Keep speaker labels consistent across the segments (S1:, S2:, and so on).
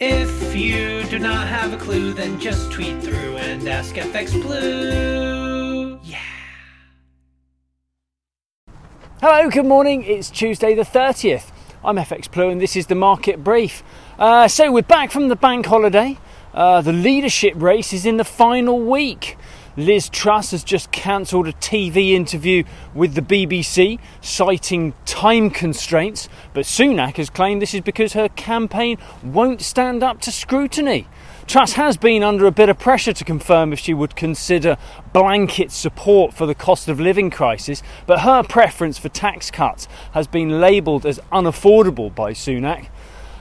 S1: If you do not have a clue, then just tweet through and ask FX Blue. Yeah.
S2: Hello, good morning. It's Tuesday the 30th. I'm FX Blue and this is the market brief. Uh, so we're back from the bank holiday. Uh, the leadership race is in the final week. Liz Truss has just cancelled a TV interview with the BBC, citing time constraints, but Sunak has claimed this is because her campaign won't stand up to scrutiny. Truss has been under a bit of pressure to confirm if she would consider blanket support for the cost of living crisis, but her preference for tax cuts has been labelled as unaffordable by Sunak.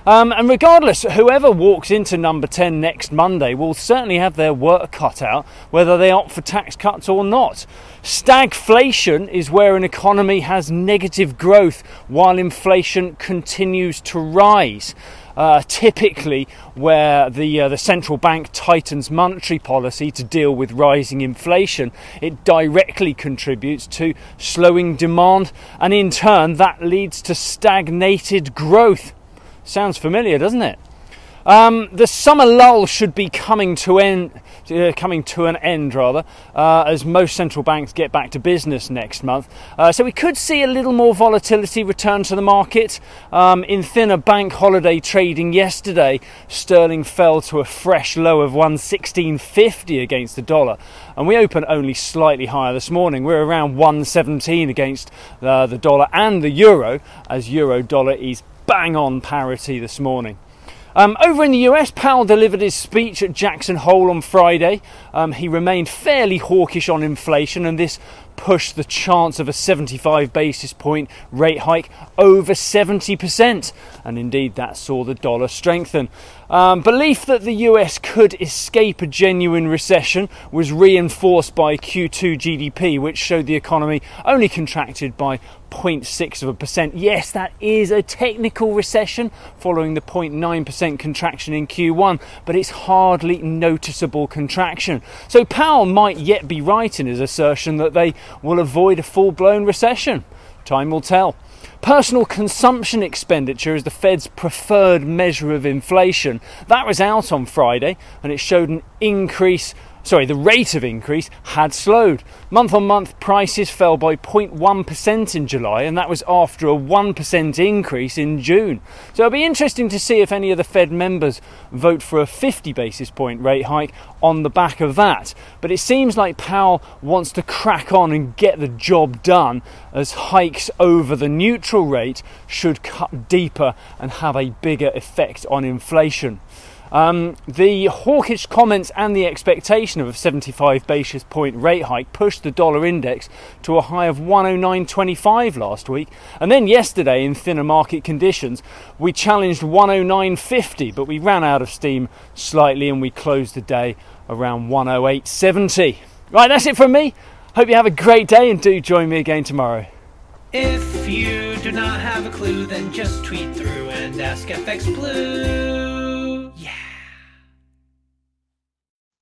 S2: Um, and regardless, whoever walks into number 10 next Monday will certainly have their work cut out, whether they opt for tax cuts or not. Stagflation is where an economy has negative growth while inflation continues to rise. Uh, typically, where the uh, the central bank tightens monetary policy to deal with rising inflation, it directly contributes to slowing demand, and in turn, that leads to stagnated growth. Sounds familiar, doesn't it? Um, the summer lull should be coming to end, uh, coming to an end rather, uh, as most central banks get back to business next month. Uh, so we could see a little more volatility return to the market. Um, in thinner bank holiday trading yesterday, sterling fell to a fresh low of 116.50 against the dollar, and we open only slightly higher this morning. We're around 117 against uh, the dollar and the euro, as euro dollar is bang on parity this morning. Um, over in the US, Powell delivered his speech at Jackson Hole on Friday. Um, he remained fairly hawkish on inflation, and this pushed the chance of a 75 basis point rate hike over 70%. And indeed, that saw the dollar strengthen. Um, belief that the US could escape a genuine recession was reinforced by Q2 GDP, which showed the economy only contracted by 0.6 of a percent. Yes, that is a technical recession following the 0.9% contraction in Q1, but it's hardly noticeable contraction. So Powell might yet be right in his assertion that they will avoid a full blown recession. Time will tell. Personal consumption expenditure is the Fed's preferred measure of inflation. That was out on Friday and it showed an increase sorry, the rate of increase had slowed. Month on month prices fell by 0.1% in July, and that was after a 1% increase in June. So it'll be interesting to see if any of the Fed members vote for a 50 basis point rate hike on the back of that. But it seems like Powell wants to crack on and get the job done, as hikes over the neutral rate should cut deeper and have a bigger effect on inflation. Um, the hawkish comments and the expectation of a 75 basis point rate hike pushed the dollar index to a high of 109.25 last week. And then yesterday, in thinner market conditions, we challenged 109.50, but we ran out of steam slightly and we closed the day around 108.70. Right, that's it from me. Hope you have a great day and do join me again tomorrow.
S1: If you do not have a clue, then just tweet through and ask FX Blue.